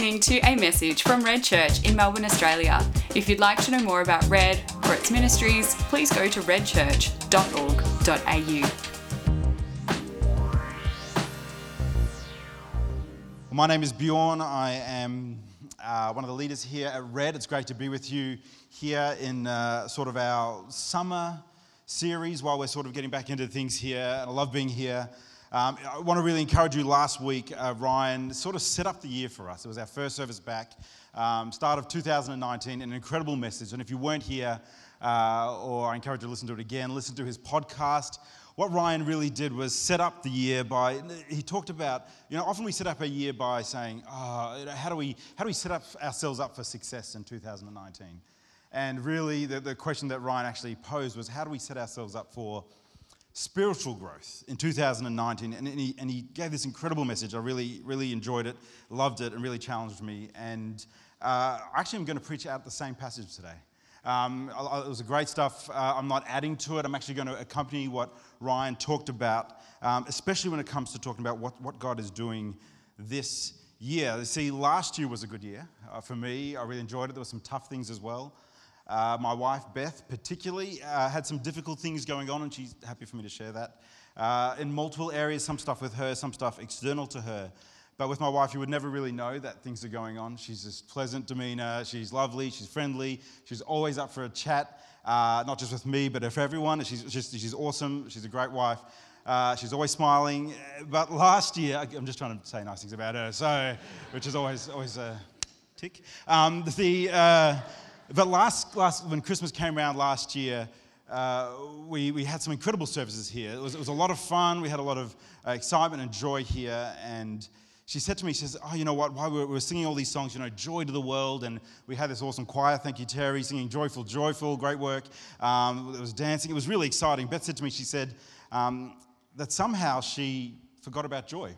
listening to a message from Red Church in Melbourne, Australia. If you'd like to know more about Red or its ministries, please go to redchurch.org.au. My name is Bjorn. I am uh, one of the leaders here at Red. It's great to be with you here in uh, sort of our summer series while we're sort of getting back into things here. And I love being here. Um, I want to really encourage you. Last week, uh, Ryan sort of set up the year for us. It was our first service back, um, start of 2019, an incredible message. And if you weren't here, uh, or I encourage you to listen to it again, listen to his podcast. What Ryan really did was set up the year by, he talked about, you know, often we set up a year by saying, oh, how, do we, how do we set up ourselves up for success in 2019? And really, the, the question that Ryan actually posed was, how do we set ourselves up for spiritual growth in 2019. And he, and he gave this incredible message. I really, really enjoyed it, loved it, and really challenged me. And uh, actually, I'm going to preach out the same passage today. Um, it was great stuff. Uh, I'm not adding to it. I'm actually going to accompany what Ryan talked about, um, especially when it comes to talking about what, what God is doing this year. See, last year was a good year uh, for me. I really enjoyed it. There were some tough things as well. Uh, my wife, Beth, particularly, uh, had some difficult things going on, and she's happy for me to share that. Uh, in multiple areas, some stuff with her, some stuff external to her. But with my wife, you would never really know that things are going on. She's just pleasant demeanor, she's lovely, she's friendly, she's always up for a chat, uh, not just with me, but for everyone. She's, just, she's awesome, she's a great wife. Uh, she's always smiling. But last year, I'm just trying to say nice things about her, so, which is always, always a tick. Um, the, uh, but last, last, when Christmas came around last year, uh, we, we had some incredible services here. It was, it was a lot of fun. We had a lot of uh, excitement and joy here. And she said to me, she says, Oh, you know what? Were, we were, singing all these songs, you know, Joy to the World, and we had this awesome choir. Thank you, Terry, singing Joyful, Joyful. Great work. Um, it was dancing. It was really exciting. Beth said to me, She said um, that somehow she forgot about joy.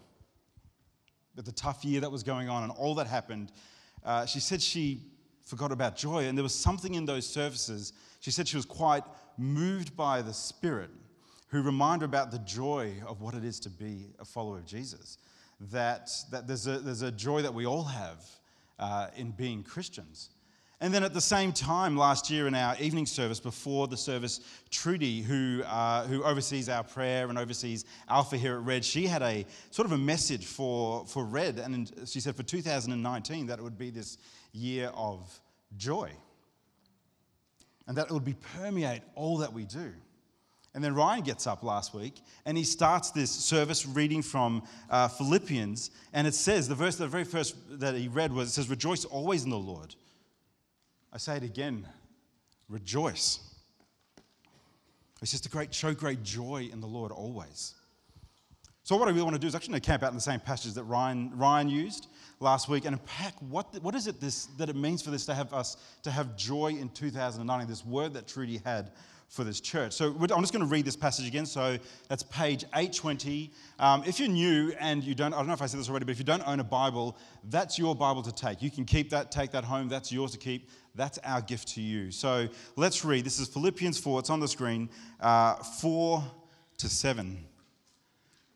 That the tough year that was going on and all that happened, uh, she said she forgot about joy. And there was something in those services. She said she was quite moved by the Spirit who reminded her about the joy of what it is to be a follower of Jesus. That, that there's, a, there's a joy that we all have uh, in being Christians. And then at the same time, last year in our evening service, before the service, Trudy, who, uh, who oversees our prayer and oversees Alpha here at Red, she had a sort of a message for, for Red. And she said for 2019 that it would be this year of joy. And that it would be permeate all that we do. And then Ryan gets up last week and he starts this service reading from uh, Philippians. And it says, the verse, the very first that he read was, it says, Rejoice always in the Lord. I say it again, rejoice. It's just a great, show great joy in the Lord always. So, what I really want to do is actually camp out in the same passage that Ryan, Ryan used last week and unpack what, what is it this, that it means for this to have us to have joy in 2019, this word that Trudy had for this church. So I'm just going to read this passage again. So that's page 820. Um, if you're new and you don't, I don't know if I said this already, but if you don't own a Bible, that's your Bible to take. You can keep that, take that home. That's yours to keep. That's our gift to you. So let's read. This is Philippians 4. It's on the screen. Uh, 4 to 7.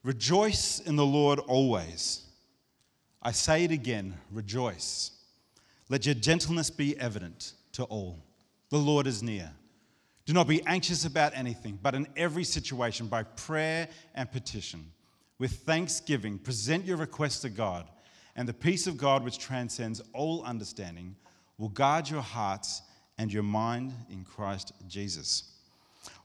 Rejoice in the Lord always. I say it again rejoice. Let your gentleness be evident to all. The Lord is near. Do not be anxious about anything, but in every situation, by prayer and petition, with thanksgiving, present your requests to God, and the peace of God, which transcends all understanding, will guard your hearts and your mind in Christ Jesus.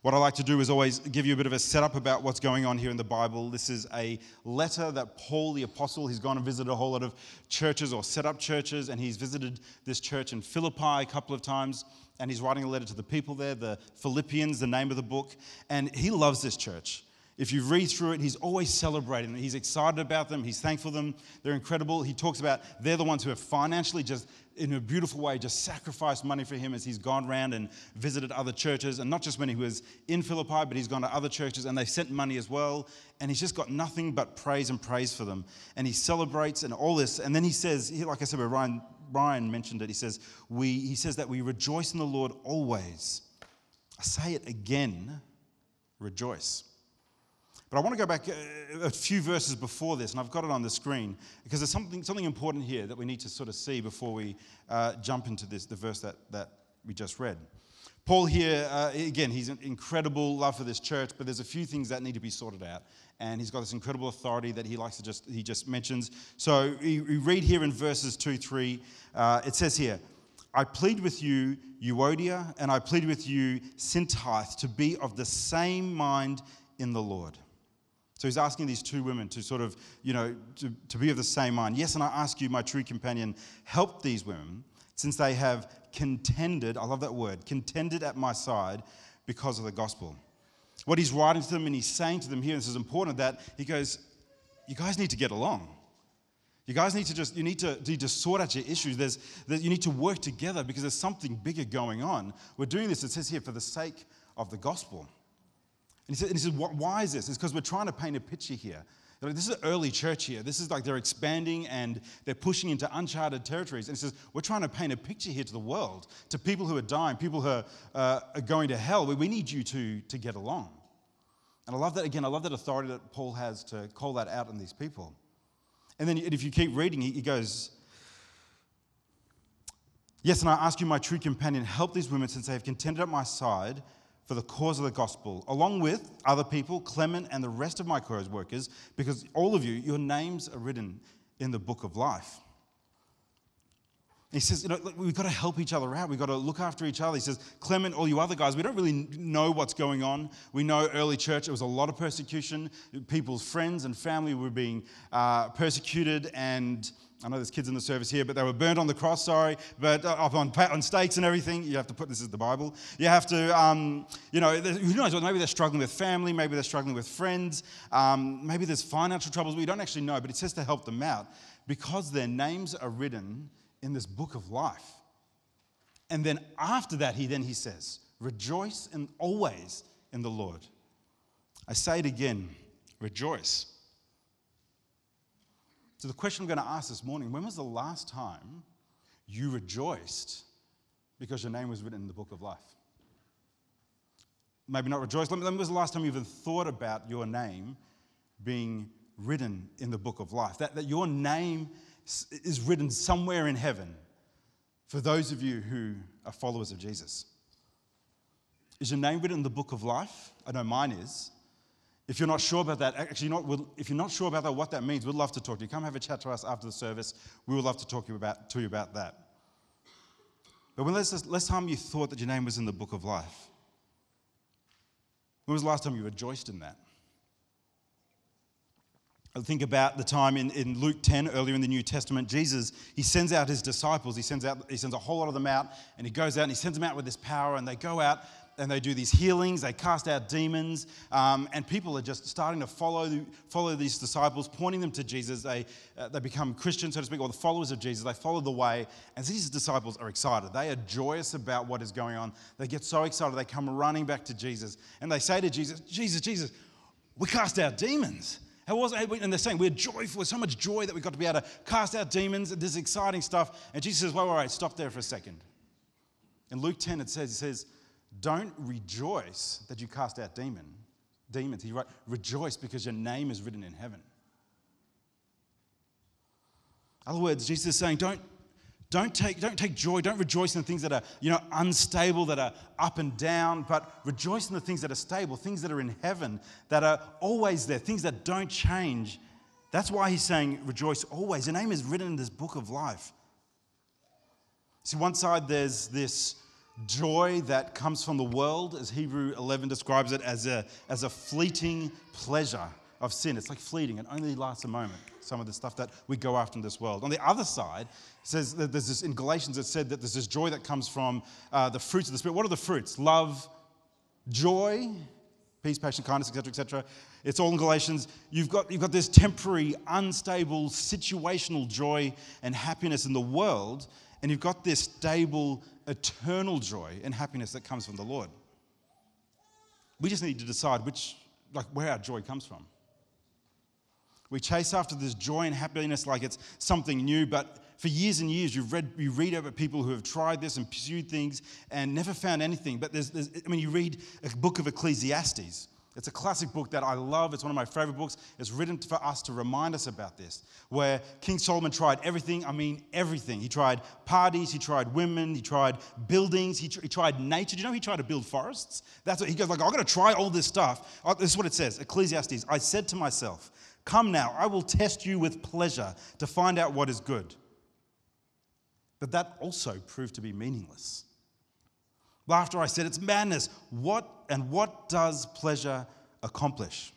What I like to do is always give you a bit of a setup about what's going on here in the Bible. This is a letter that Paul the Apostle, he's gone and visited a whole lot of churches or set up churches, and he's visited this church in Philippi a couple of times, and he's writing a letter to the people there, the Philippians, the name of the book, and he loves this church. If you read through it, he's always celebrating. He's excited about them. He's thankful for them. They're incredible. He talks about they're the ones who have financially just, in a beautiful way, just sacrificed money for him as he's gone around and visited other churches. And not just when he was in Philippi, but he's gone to other churches and they sent money as well. And he's just got nothing but praise and praise for them. And he celebrates and all this. And then he says, like I said, where Ryan, Ryan mentioned it, he says, we, he says that we rejoice in the Lord always. I say it again rejoice. But I want to go back a, a, few verses before this, and I've got it on the screen because there's something, something important here that we need to sort of see before we uh, jump into this, the verse that, that we just read. Paul here, uh, again, he's an incredible love for this church, but there's a few things that need to be sorted out. And he's got this incredible authority that he likes to just, he just mentions. So we, read here in verses 2, 3, uh, it says here, I plead with you, Euodia, and I plead with you, Syntyche, to be of the same mind in the Lord. So he's asking these two women to sort of, you know, to, to be of the same mind. Yes, and I ask you, my true companion, help these women since they have contended, I love that word, contended at my side because of the gospel. What he's writing to them and he's saying to them here, this is important, that he goes, You guys need to get along. You guys need to just, you need to, need to sort out your issues. There's, you need to work together because there's something bigger going on. We're doing this, it says here, for the sake of the gospel. And he says, and he says why is this? It's because we're trying to paint a picture here. Like, this is an early church here. This is like they're expanding and they're pushing into uncharted territories. And he says, we're trying to paint a picture here to the world, to people who are dying, people who are, uh, are going to hell. We need you to, to get along. And I love that, again, I love that authority that Paul has to call that out in these people. And then if you keep reading, he goes, Yes, and I ask you, my true companion, help these women since they have contended at my side for the cause of the gospel, along with other people, Clement and the rest of my co workers, because all of you, your names are written in the book of life. He says, you know, we've got to help each other out. We've got to look after each other. He says, Clement, all you other guys, we don't really know what's going on. We know early church, it was a lot of persecution. People's friends and family were being uh, persecuted and I know there's kids in the service here, but they were burnt on the cross, sorry, but uh, up on, on stakes and everything. You have to put this is the Bible. You have to, um, you know, who knows? Maybe they're struggling with family, maybe they're struggling with friends, um, maybe there's financial troubles. We don't actually know, but it says to help them out because their names are written in this book of life. And then after that, he then he says, rejoice and always in the Lord. I say it again, rejoice. So, the question I'm going to ask this morning when was the last time you rejoiced because your name was written in the book of life? Maybe not rejoiced. When was the last time you even thought about your name being written in the book of life? That, that your name is written somewhere in heaven for those of you who are followers of Jesus. Is your name written in the book of life? I know mine is. If you're not sure about that, actually, not, if you're not sure about that, what that means, we'd love to talk to you. Come have a chat to us after the service. We would love to talk to you about, to you about that. But when last, last time you thought that your name was in the book of life? When was the last time you rejoiced in that? I think about the time in, in Luke 10, earlier in the New Testament, Jesus, he sends out his disciples. He sends, out, he sends a whole lot of them out, and he goes out and he sends them out with this power, and they go out and they do these healings, they cast out demons, um, and people are just starting to follow, follow these disciples, pointing them to Jesus. They, uh, they become Christians, so to speak, or the followers of Jesus. They follow the way, and these disciples are excited. They are joyous about what is going on. They get so excited, they come running back to Jesus, and they say to Jesus, Jesus, Jesus, we cast out demons. How was it? And they're saying we're joyful, so much joy that we've got to be able to cast out demons. This exciting stuff. And Jesus says, "Wait, wait, wait, stop there for a second. In Luke 10, it says, He says, don't rejoice that you cast out demon, demons. He wrote, rejoice because your name is written in heaven. In other words, Jesus is saying, don't, don't, take, don't take joy, don't rejoice in the things that are you know, unstable, that are up and down, but rejoice in the things that are stable, things that are in heaven, that are always there, things that don't change. That's why he's saying, rejoice always. Your name is written in this book of life. See, one side there's this joy that comes from the world, as Hebrew 11 describes it, as a, as a fleeting pleasure of sin. It's like fleeting, it only lasts a moment, some of the stuff that we go after in this world. On the other side, says that there's this, in Galatians, it said that there's this joy that comes from uh, the fruits of the Spirit. What are the fruits? Love, joy, peace, patience, kindness, etc., etc. It's all in Galatians. You've got, you've got this temporary, unstable, situational joy and happiness in the world, and you've got this stable, eternal joy and happiness that comes from the Lord. We just need to decide which, like, where our joy comes from. We chase after this joy and happiness like it's something new, but for years and years, you've read, you read about people who have tried this and pursued things and never found anything. But there's, there's I mean, you read a book of Ecclesiastes, It's a classic book that I love. It's one of my favorite books. It's written for us to remind us about this, where King Solomon tried everything. I mean, everything. He tried parties, he tried women, he tried buildings, he, tr- he tried nature. Do you know he tried to build forests? That's what he goes like. I'm going to try all this stuff. Oh, this is what it says. Ecclesiastes. I said to myself, "Come now, I will test you with pleasure to find out what is good." But that also proved to be meaningless. After I said, It's madness. What and what does pleasure accomplish?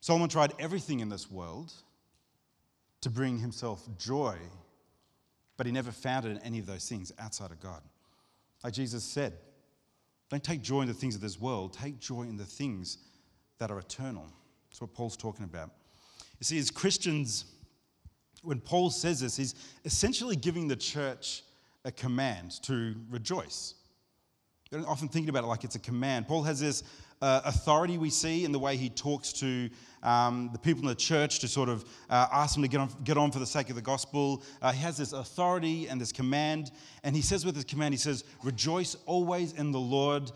Solomon tried everything in this world to bring himself joy, but he never found it in any of those things outside of God. Like Jesus said, don't take joy in the things of this world, take joy in the things that are eternal. That's what Paul's talking about. You see, as Christians, when Paul says this, he's essentially giving the church a command to rejoice. They're often thinking about it like it's a command. Paul has this uh, authority we see in the way he talks to um, the people in the church to sort of uh, ask them to get on, get on for the sake of the gospel. Uh, he has this authority and this command. And he says with his command, he says, Rejoice always in the Lord.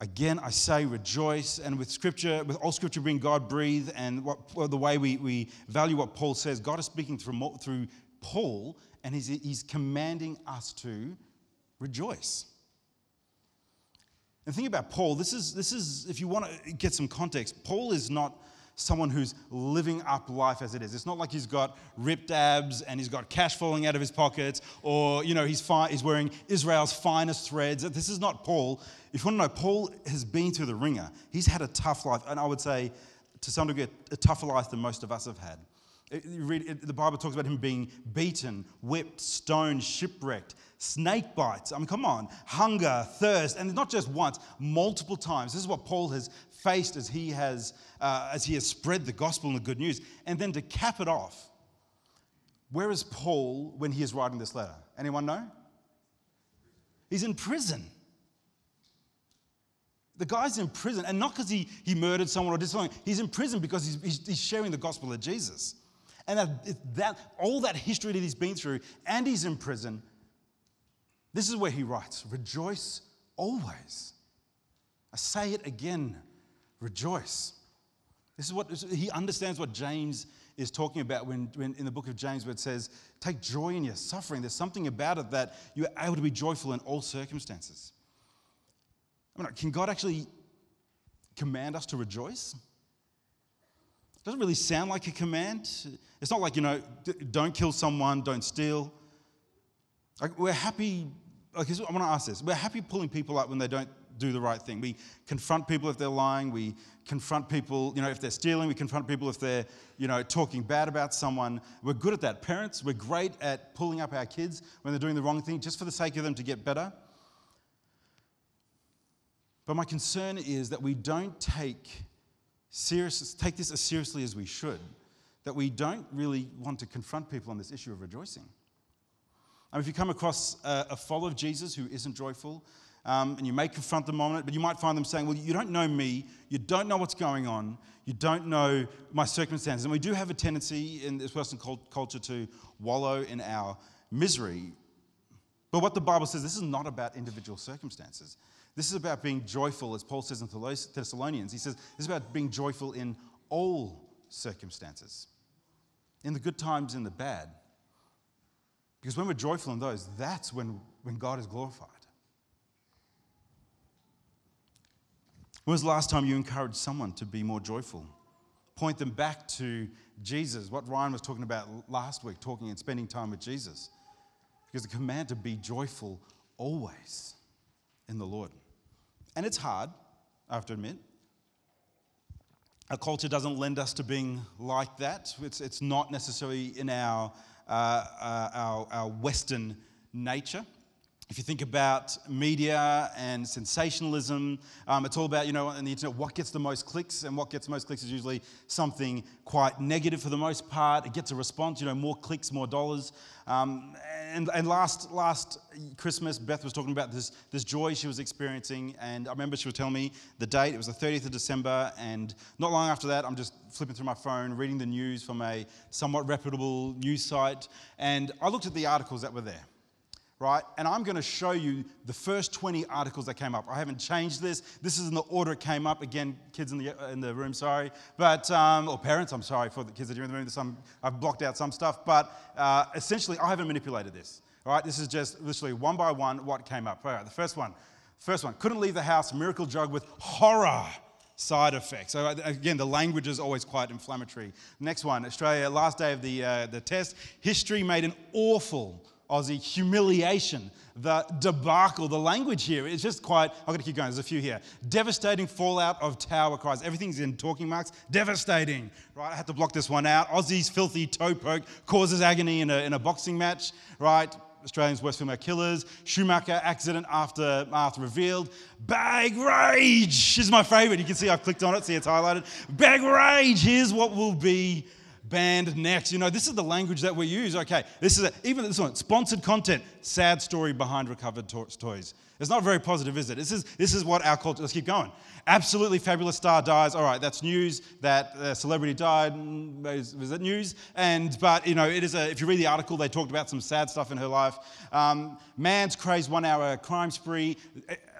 Again, I say rejoice. And with scripture, with all scripture being God breathed and what, well, the way we, we value what Paul says, God is speaking through, through Paul and he's, he's commanding us to rejoice. And think about Paul. This is, this is, if you want to get some context, Paul is not someone who's living up life as it is. It's not like he's got ripped abs and he's got cash falling out of his pockets or, you know, he's, fi- he's wearing Israel's finest threads. This is not Paul. If you want to know, Paul has been through the ringer. He's had a tough life, and I would say, to some degree, a tougher life than most of us have had. Read, the Bible talks about him being beaten, whipped, stoned, shipwrecked, snake bites. I mean, come on, hunger, thirst, and not just once, multiple times. This is what Paul has faced as he has, uh, as he has spread the gospel and the good news. And then to cap it off, where is Paul when he is writing this letter? Anyone know? He's in prison. The guy's in prison, and not because he, he murdered someone or did something. He's in prison because he's, he's, he's sharing the gospel of Jesus. And that, that, all that history that he's been through, and he's in prison, this is where he writes Rejoice always. I say it again rejoice. This is what he understands what James is talking about when, when in the book of James, where it says, Take joy in your suffering. There's something about it that you're able to be joyful in all circumstances. I mean, can God actually command us to rejoice? Doesn't really sound like a command. It's not like, you know, don't kill someone, don't steal. Like, we're happy, like, I want to ask this. We're happy pulling people up when they don't do the right thing. We confront people if they're lying. We confront people, you know, if they're stealing. We confront people if they're, you know, talking bad about someone. We're good at that. Parents, we're great at pulling up our kids when they're doing the wrong thing just for the sake of them to get better. But my concern is that we don't take serious, take this as seriously as we should, that we don't really want to confront people on this issue of rejoicing. Mean, if you come across a, a follower of Jesus who isn't joyful, um, and you may confront them on it, but you might find them saying, Well, you don't know me, you don't know what's going on, you don't know my circumstances. And we do have a tendency in this Western culture to wallow in our misery. But what the Bible says, this is not about individual circumstances. This is about being joyful, as Paul says in Thessalonians. He says, this is about being joyful in all circumstances, in the good times and the bad. Because when we're joyful in those, that's when, when God is glorified. When was the last time you encouraged someone to be more joyful? Point them back to Jesus, what Ryan was talking about last week, talking and spending time with Jesus. Because the command to be joyful always in the Lord. And it's hard, I have to admit. Our culture doesn't lend us to being like that. It's, it's not necessarily in our, uh, uh, our, our Western nature. If you think about media and sensationalism, um, it's all about, you know, on the internet, what gets the most clicks, and what gets the most clicks is usually something quite negative for the most part. It gets a response, you know, more clicks, more dollars. Um, and and last, last Christmas, Beth was talking about this, this joy she was experiencing, and I remember she was telling me the date, it was the 30th of December, and not long after that, I'm just flipping through my phone, reading the news from a somewhat reputable news site, and I looked at the articles that were there. Right? And I'm going to show you the first 20 articles that came up. I haven't changed this. This is in the order it came up. Again, kids in the, in the room, sorry. But, um, or parents, I'm sorry for the kids that are in the room. Some, I've blocked out some stuff. But uh, essentially, I haven't manipulated this, all right? This is just literally one by one what came up. All right, the first one. First one, couldn't leave the house, miracle drug with horror side effects. So again, the language is always quite inflammatory. Next one, Australia, last day of the, uh, the test. History made an awful Aussie humiliation, the debacle, the language here is just quite, I'm going to keep going, there's a few here. Devastating fallout of tower cries. Everything's in talking marks. Devastating. Right, I had to block this one out. Aussie's filthy toe poke causes agony in a, in a boxing match. Right, Australians' worst female killers. Schumacher accident after, after revealed. Bag rage is my favourite. You can see I've clicked on it, see it's highlighted. Bag rage, here's what will be banned next. You know, this is the language that we use. Okay, this is a, even this one, sponsored content, sad story behind recovered to- toys. It's not very positive, is it? This is, this is what our culture, let's keep going. Absolutely fabulous star dies. All right, that's news that a celebrity died. Was, was it news? And, but, you know, it is a, if you read the article, they talked about some sad stuff in her life. Um, man's crazed one hour crime spree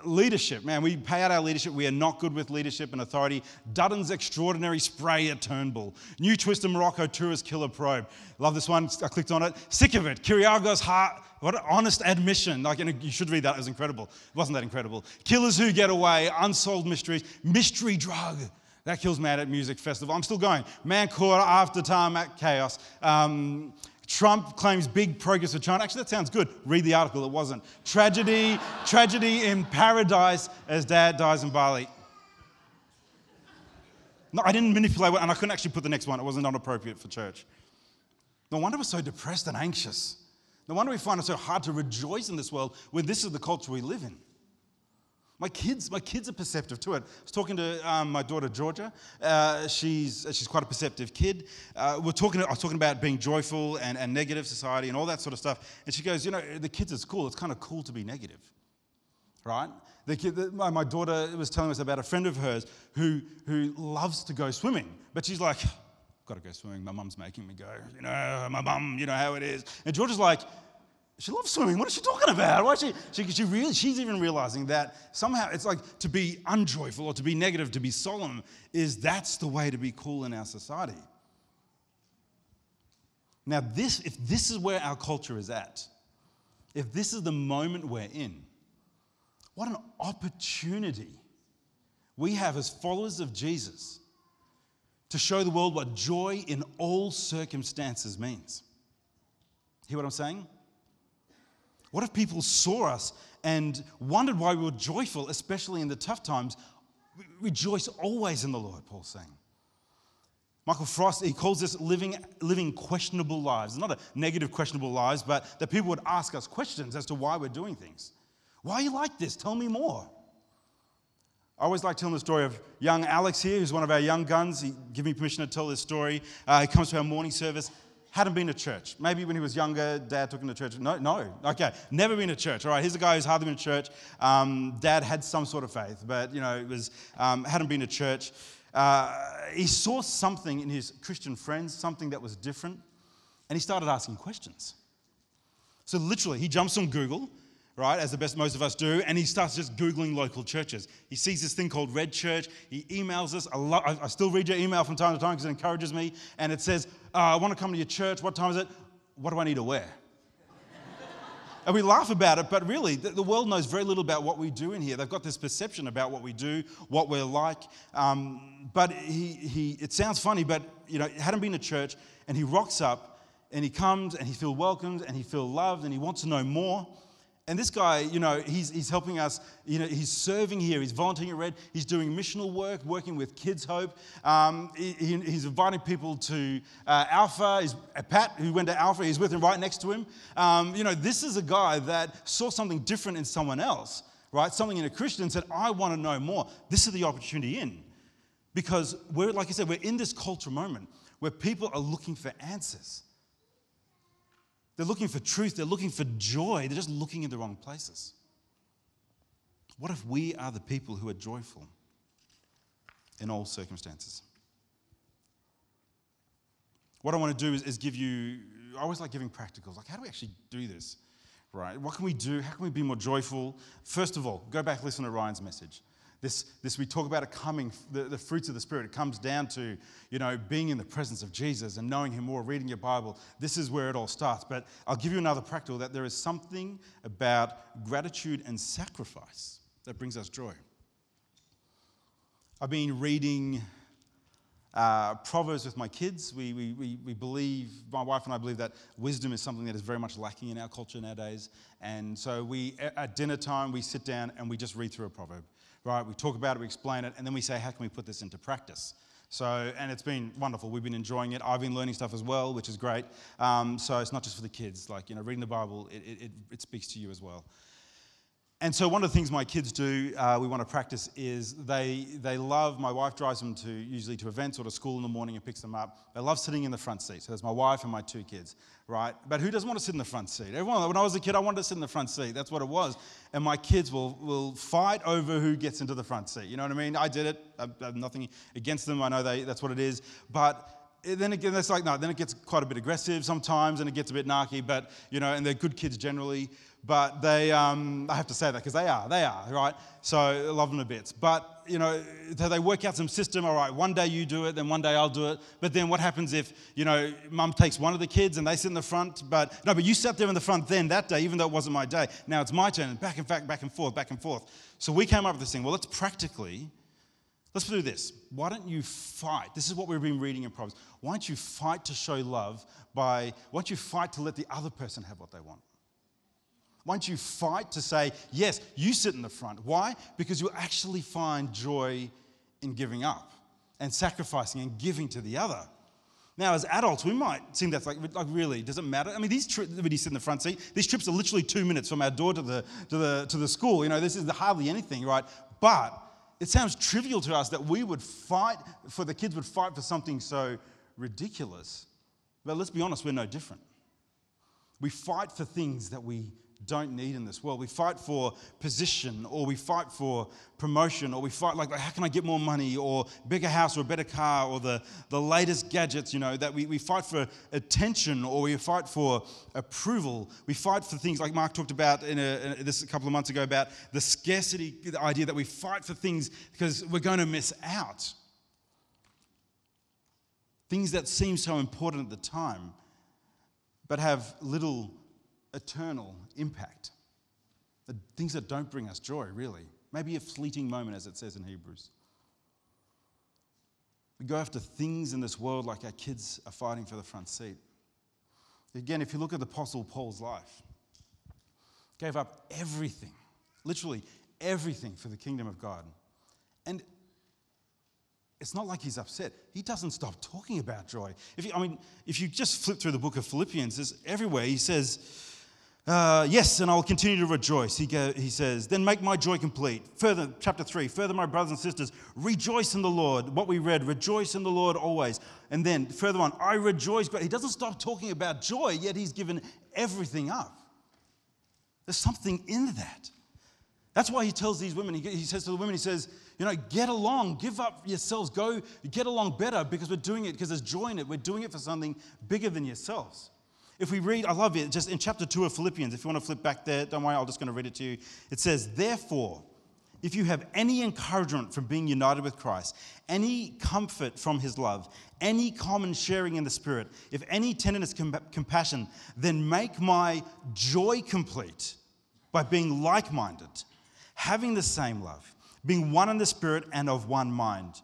leadership, man, we pay out our leadership. We are not good with leadership and authority. Dutton's extraordinary spray at Turnbull. New twist of Morocco tourist killer probe. Love this one. I clicked on it. Sick of it. Kyrgios heart. What an honest admission. Like, you should read that. It was incredible. It wasn't that incredible. Killers who get away. Unsolved mysteries. Mystery drug. That kills mad at music festival. I'm still going. Man caught after tarmac chaos. Um, Trump claims big progress for China. Actually, that sounds good. Read the article, it wasn't. Tragedy, tragedy in paradise as dad dies in Bali. No, I didn't manipulate it, and I couldn't actually put the next one. It wasn't appropriate for church. No wonder we're so depressed and anxious. No wonder we find it so hard to rejoice in this world when this is the culture we live in. My kids, my kids are perceptive to it. I was talking to um, my daughter Georgia. Uh, she's, she's quite a perceptive kid. Uh, we're talking, I was talking about being joyful and, and negative society and all that sort of stuff. And she goes, you know, the kids at school, it's kind of cool to be negative, right? The kid, the, my, my daughter was telling us about a friend of hers who, who loves to go swimming, but she's like, got to go swimming. My mum's making me go. You know, my mum, you know how it is. And Georgia's like, she loves swimming. What is she talking about? Why she, she, she really, she's even realizing that somehow it's like to be unjoyful or to be negative, to be solemn, is that's the way to be cool in our society. Now, this, if this is where our culture is at, if this is the moment we're in, what an opportunity we have as followers of Jesus to show the world what joy in all circumstances means. Hear what I'm saying? What if people saw us and wondered why we were joyful, especially in the tough times? Rejoice always in the Lord, Paul's saying. Michael Frost, he calls this living, living questionable lives. Not a negative questionable lives, but that people would ask us questions as to why we're doing things. Why are you like this? Tell me more. I always like telling the story of young Alex here, who's one of our young guns. He gave me permission to tell this story. Uh, he comes to our morning service hadn't been to church. Maybe when he was younger, dad took him to church. No, no. Okay, never been to church. All right, here's a guy who's hardly been to church. Um, dad had some sort of faith, but you know, it was um, hadn't been to church. Uh, he saw something in his Christian friends, something that was different, and he started asking questions. So literally, he jumps on Google right, as the best most of us do, and he starts just Googling local churches. He sees this thing called Red Church. He emails us. I, I still read your email from time to time because it encourages me, and it says, uh, I want to come to your church. What time is it? What do I need to wear? and we laugh about it, but really, the, the, world knows very little about what we do in here. They've got this perception about what we do, what we're like. Um, but he, he, it sounds funny, but you know, hadn't been to church, and he rocks up, and he comes, and he feels welcomed, and he feels loved, and he wants to know more. And this guy, you know, he's, he's helping us, you know, he's serving here, he's volunteering at Red, he's doing missional work, working with Kids Hope. Um, he, he's inviting people to uh, Alpha. He's, uh, Pat, who went to Alpha, he's with him right next to him. Um, you know, this is a guy that saw something different in someone else, right? Something in a Christian and said, I want to know more. This is the opportunity in. Because we're, like I said, we're in this cultural moment where people are looking for answers. They're looking for truth, they're looking for joy, they're just looking in the wrong places. What if we are the people who are joyful in all circumstances? What I want to do is, is give you, I always like giving practicals. Like, how do we actually do this? right? What can we do? How can we be more joyful? First of all, go back, listen to Ryan's message. This, this we talk about it coming, the, the fruits of the Spirit. It comes down to, you know, being in the presence of Jesus and knowing Him more, reading your Bible. This is where it all starts. But I'll give you another practical that there is something about gratitude and sacrifice that brings us joy. I've been reading uh, Proverbs with my kids. We, we, we, we, believe, my wife and I believe that wisdom is something that is very much lacking in our culture nowadays. And so we, at dinner time, we sit down and we just read through a proverb, right? We talk about it, we explain it, and then we say, how can we put this into practice? So, and it's been wonderful. We've been enjoying it. I've been learning stuff as well, which is great. Um, so it's not just for the kids. Like, you know, reading the Bible, it, it, it speaks to you as well. And so, one of the things my kids do, uh, we want to practice, is they, they love, my wife drives them to usually to events or to school in the morning and picks them up. They love sitting in the front seat. So, there's my wife and my two kids, right? But who doesn't want to sit in the front seat? Everyone, when I was a kid, I wanted to sit in the front seat. That's what it was. And my kids will, will fight over who gets into the front seat. You know what I mean? I did it. I have nothing against them. I know they, that's what it is. But then again, that's like, no, then it gets quite a bit aggressive sometimes and it gets a bit narky, but, you know, and they're good kids generally but they, um, I have to say that because they are, they are, right? So I love them a bit. But, you know, they work out some system, all right, one day you do it, then one day I'll do it. But then what happens if, you know, mum takes one of the kids and they sit in the front, but no, but you sat there in the front then that day, even though it wasn't my day. Now it's my turn, back and back, back and forth, back and forth. So we came up with this thing, well, let's practically, let's do this. Why don't you fight? This is what we've been reading in Proverbs. Why don't you fight to show love by, why don't you fight to let the other person have what they want? Don't you fight to say, yes, you sit in the front? Why? Because you actually find joy in giving up and sacrificing and giving to the other. Now, as adults, we might think that's like, like really, does it matter? I mean, these trips, when you sit in the front seat, these trips are literally two minutes from our door to the, to the, to the school. You know, this is hardly anything, right? But it sounds trivial to us that we would fight for the kids would fight for something so ridiculous. But let's be honest, we're no different. We fight for things that we don't need in this world. We fight for position or we fight for promotion or we fight like, how can I get more money or bigger house or a better car or the, the latest gadgets, you know, that we, we fight for attention or we fight for approval. We fight for things like Mark talked about in, a, in this a couple of months ago about the scarcity, the idea that we fight for things because we're going to miss out. Things that seem so important at the time but have little eternal impact. The things that don't bring us joy, really. Maybe a fleeting moment, as it says in Hebrews. We go after things in this world like our kids are fighting for the front seat. Again, if you look at the Apostle Paul's life, gave up everything, literally everything for the kingdom of God. And it's not like he's upset. He doesn't stop talking about joy. If you, I mean, if you just flip through the book of Philippians, there's everywhere he says, uh, yes, and I'll continue to rejoice. He, go, he says, then make my joy complete. Further, chapter 3, further, my brothers and sisters, rejoice in the Lord. What we read, rejoice in the Lord always. And then further on, I rejoice, but he doesn't stop talking about joy, yet he's given everything up. There's something in that. That's why he tells these women, he, he says to the women, he says, you know, get along, give up yourselves, go get along better because we're doing it because there's joy in it. We're doing it for something bigger than yourselves. If we read, I love it, just in chapter 2 of Philippians, if you want to flip back there, don't worry, I'm just going to read it to you. It says, Therefore, if you have any encouragement from being united with Christ, any comfort from his love, any common sharing in the Spirit, if any tenderness, compassion, then make my joy complete by being like minded, having the same love, being one in the Spirit and of one mind.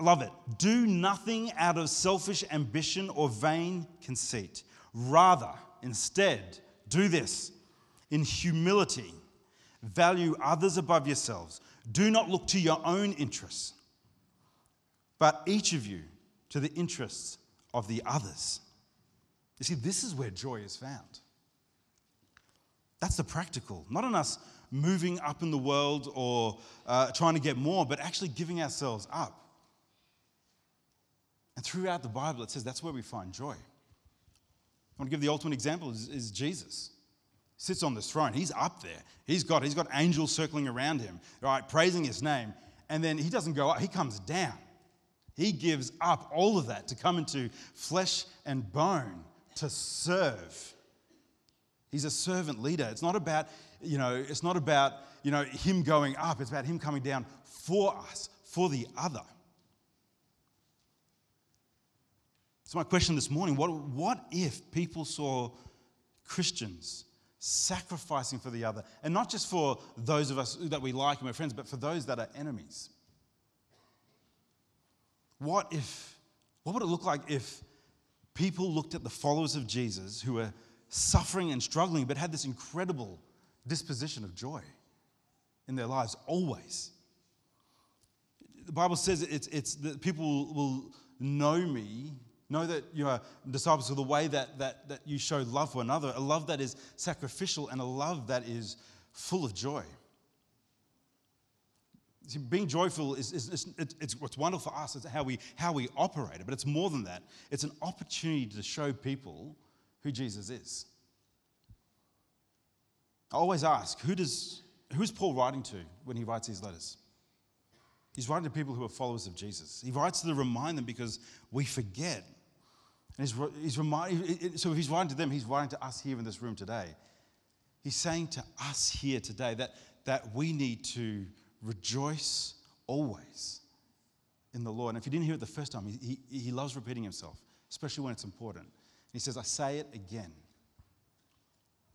Love it. Do nothing out of selfish ambition or vain conceit. Rather, instead, do this in humility. Value others above yourselves. Do not look to your own interests, but each of you to the interests of the others. You see, this is where joy is found. That's the practical, not in us moving up in the world or uh, trying to get more, but actually giving ourselves up and throughout the Bible, it says that's where we find joy. I want to give the ultimate example is, is Jesus. Sits on this throne. He's up there. He's got, he's got angels circling around him, right, praising his name. And then he doesn't go up, he comes down. He gives up all of that to come into flesh and bone to serve. He's a servant leader. It's not about, you know, it's not about, you know, him going up. It's about him coming down for us, for the other. So my question this morning, what, what if people saw Christians sacrificing for the other? And not just for those of us that we like and we're friends, but for those that are enemies. What if, what would it look like if people looked at the followers of Jesus who were suffering and struggling, but had this incredible disposition of joy in their lives always? The Bible says it's, it's that people will know me, know that you are disciples of the way that, that, that you show love for another, a love that is sacrificial and a love that is full of joy. See, being joyful is, is, is it's what's wonderful for us. It's how we, how we operate it. But it's more than that. It's an opportunity to show people who Jesus is. I always ask, who does, who's Paul writing to when he writes these letters? He's writing to people who are followers of Jesus. He writes to remind them because we forget. And he's, he's remind, so he's writing to them, he's writing to us here in this room today. He's saying to us here today that, that we need to rejoice always in the Lord. And if you didn't hear it the first time, he, he, he loves repeating himself, especially when it's important. He says, I say it again.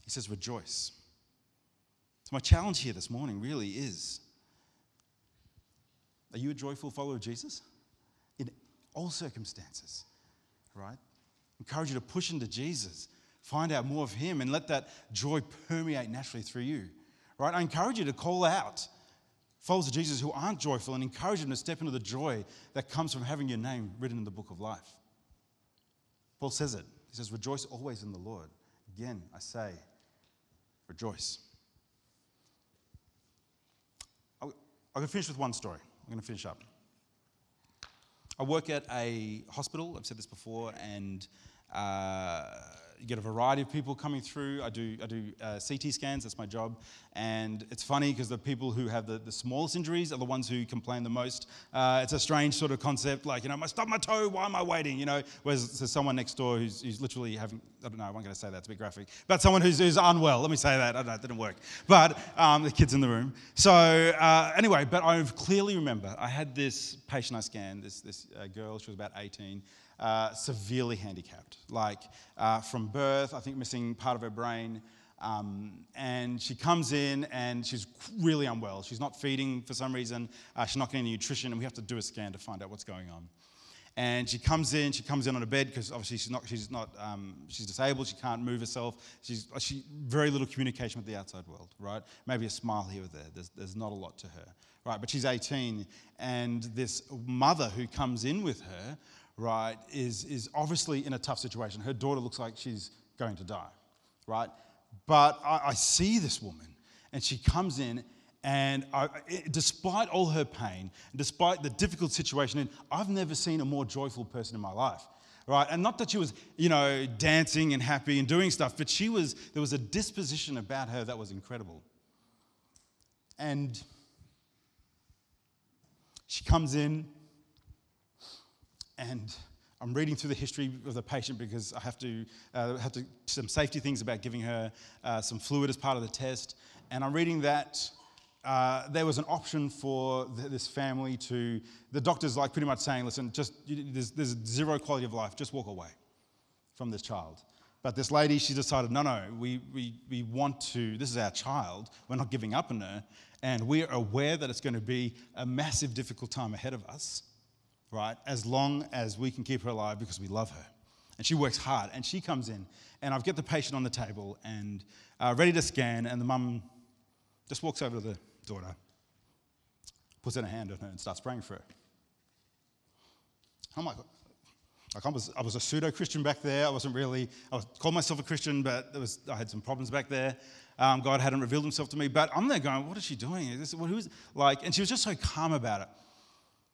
He says, rejoice. So, my challenge here this morning really is are you a joyful follower of Jesus? In all circumstances, right? Encourage you to push into Jesus, find out more of Him, and let that joy permeate naturally through you, right? I encourage you to call out followers of Jesus who aren't joyful and encourage them to step into the joy that comes from having your name written in the book of life. Paul says it. He says, Rejoice always in the Lord. Again, I say, rejoice. I'm going to finish with one story. I'm going to finish up. I work at a hospital, I've said this before, and uh, you get a variety of people coming through. I do, I do uh, CT scans, that's my job. And it's funny because the people who have the, the smallest injuries are the ones who complain the most. Uh, it's a strange sort of concept, like, you know, I stubbed my toe, why am I waiting? You know, whereas there's someone next door who's, who's literally having, I don't know, I'm not going to say that, it's a bit graphic, but someone who's, who's unwell, let me say that, I don't know, it didn't work. But um, the kid's in the room. So uh, anyway, but I clearly remember I had this patient I scanned, this, this uh, girl, she was about 18 uh, severely handicapped, like uh, from birth, I think missing part of her brain. Um, and she comes in and she's really unwell. She's not feeding for some reason. Uh, she's not getting any nutrition, and we have to do a scan to find out what's going on. And she comes in. She comes in on a bed because obviously she's not. She's not. Um, she's disabled. She can't move herself. She's she very little communication with the outside world. Right? Maybe a smile here or there. There's, there's not a lot to her. Right? But she's 18, and this mother who comes in with her right, is, is obviously in a tough situation. Her daughter looks like she's going to die, right? But I, I see this woman, and she comes in, and I, despite all her pain, despite the difficult situation, and I've never seen a more joyful person in my life right? And not that she was, you know, dancing and happy and doing stuff, but she was, there was a disposition about her that was incredible. And she comes in, and I'm reading through the history of the patient because I have to uh, have to some safety things about giving her uh, some fluid as part of the test, and I'm reading that. Uh, there was an option for th- this family to, the doctor's like pretty much saying, listen, just, you, there's, there's zero quality of life, just walk away from this child. But this lady, she decided, no, no, we, we, we want to, this is our child, we're not giving up on her, and we're aware that it's going to be a massive, difficult time ahead of us right? As long as we can keep her alive because we love her. And she works hard. And she comes in, and I've got the patient on the table and uh, ready to scan, and the mum just walks over to the daughter, puts in a hand on her, and starts praying for her. I'm like, like I was, I was a pseudo Christian back there. I wasn't really, I was, called myself a Christian, but was, I had some problems back there. Um, God hadn't revealed himself to me. But I'm there going, what is she doing? Is this, who's, like, and she was just so calm about it.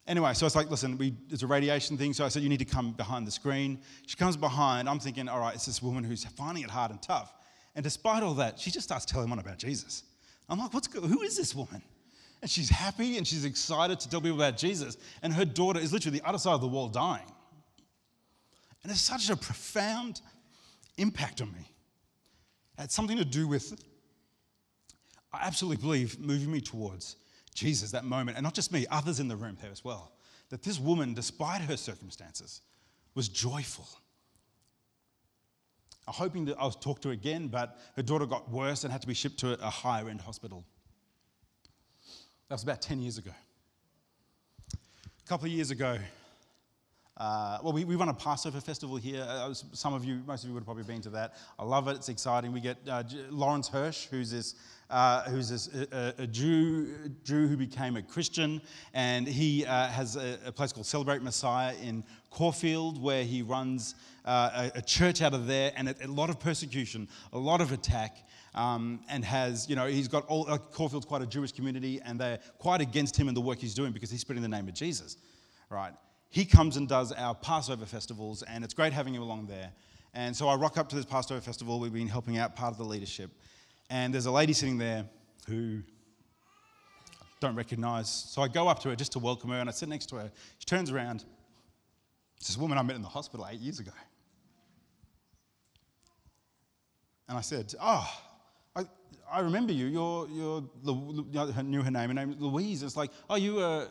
Anyway, so it's like, listen, we, it's a radiation thing. So I said, you need to come behind the screen. She comes behind. I'm thinking, all right, it's this woman who's finding it hard and tough. And despite all that, she just starts telling one about Jesus. I'm like, what's who is this woman? And she's happy and she's excited to tell people about Jesus. And her daughter is literally the other side of the wall dying. And it's such a profound impact on me. It had something to do with, I absolutely believe, moving me towards Jesus that moment, and not just me, others in the room there as well. That this woman, despite her circumstances, was joyful. I'm hoping that I'll talk to her again, but her daughter got worse and had to be shipped to a higher end hospital. That was about 10 years ago. A couple of years ago, uh, well, we, we run a Passover festival here. Uh, some of you, most of you would have probably been to that. I love it. It's exciting. We get uh, Lawrence Hirsch, who's this, uh, who's this a, a, Jew, Jew who became a Christian, and he uh, has a, a, place called Celebrate Messiah in Caulfield, where he runs uh, a, church out of there, and a, lot of persecution, a lot of attack. Um, and has, you know, he's got all, Caulfield's quite a Jewish community, and they're quite against him and the work he's doing because he's spreading the name of Jesus, right? He comes and does our Passover festivals, and it's great having him along there. And so I rock up to this Passover festival. We've been helping out part of the leadership. And there's a lady sitting there who I don't recognize. So I go up to her just to welcome her, and I sit next to her. She turns around. It's this woman I met in the hospital eight years ago. And I said, Oh, I, I remember you. You're, you're, I knew her name. Her name Louise. It's like, Oh, you were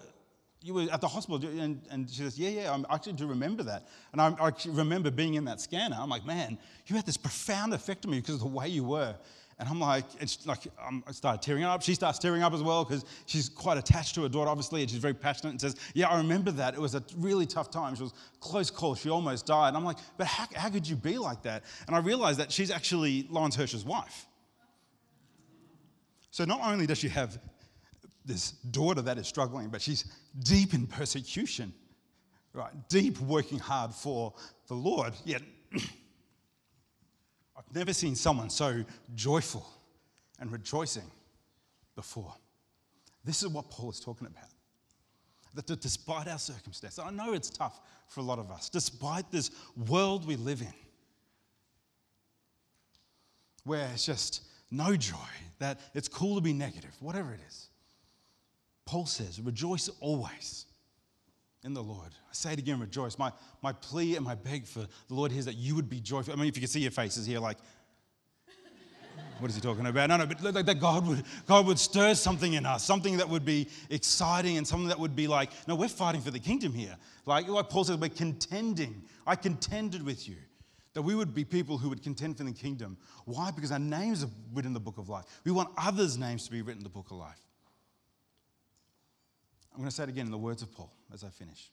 you were at the hospital, and, and she says, Yeah, yeah, I actually do remember that. And I, I remember being in that scanner. I'm like, Man, you had this profound effect on me because of the way you were. And I'm like, it's like I started tearing up. She starts tearing up as well because she's quite attached to her daughter, obviously, and she's very passionate and says, Yeah, I remember that. It was a really tough time. She was close call. She almost died. And I'm like, But how, how could you be like that? And I realized that she's actually Lawrence Hirsch's wife. So not only does she have this daughter that is struggling, but she's deep in persecution, right? Deep working hard for the Lord. Yet, I've never seen someone so joyful and rejoicing before. This is what Paul is talking about. That despite our circumstances, I know it's tough for a lot of us, despite this world we live in, where it's just no joy, that it's cool to be negative, whatever it is. Paul says, rejoice always in the Lord. I say it again, rejoice. My, my plea and my beg for the Lord here is that you would be joyful. I mean, if you can see your faces here, like, what is he talking about? No, no, but like that God would, God would stir something in us, something that would be exciting and something that would be like, no, we're fighting for the kingdom here. Like, like Paul says, we're contending. I contended with you. That we would be people who would contend for the kingdom. Why? Because our names are written in the book of life. We want others' names to be written in the book of life. I'm going to say it again in the words of Paul as I finish.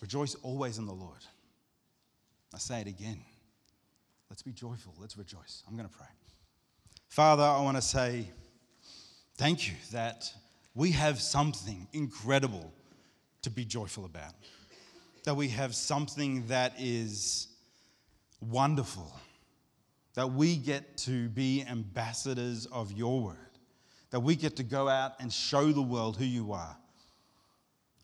Rejoice always in the Lord. I say it again. Let's be joyful. Let's rejoice. I'm going to pray. Father, I want to say thank you that we have something incredible to be joyful about. That we have something that is wonderful. That we get to be ambassadors of your word that we get to go out and show the world who you are.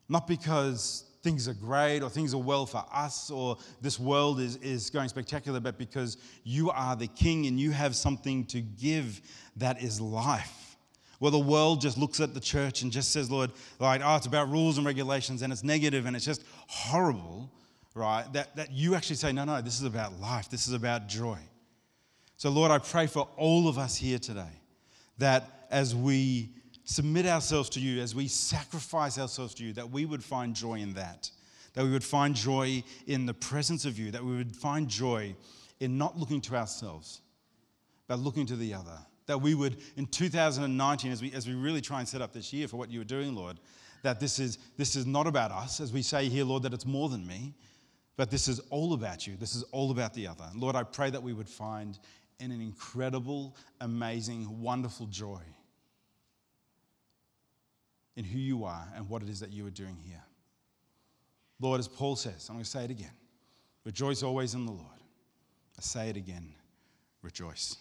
Not because things are great or things are well for us or this world is, is going spectacular, but because you are the king and you have something to give that is life. Well, the world just looks at the church and just says, Lord, like, oh, it's about rules and regulations and it's negative and it's just horrible, right? That, that you actually say, no, no, this is about life, this is about joy. So, Lord, I pray for all of us here today that as we submit ourselves to you, as we sacrifice ourselves to you, that we would find joy in that. That we would find joy in the presence of you, that we would find joy in not looking to ourselves, but looking to the other. That we would, in 2019, as we, as we really try and set up this year for what you are doing, Lord, that this is, this is not about us, as we say here, Lord, that it's more than me, but this is all about you. This is all about the other. Lord, I pray that we would find in an incredible, amazing, wonderful joy in who you are and what it is that you are doing here. Lord, as Paul says, I'm going to say it again rejoice always in the Lord. I say it again rejoice.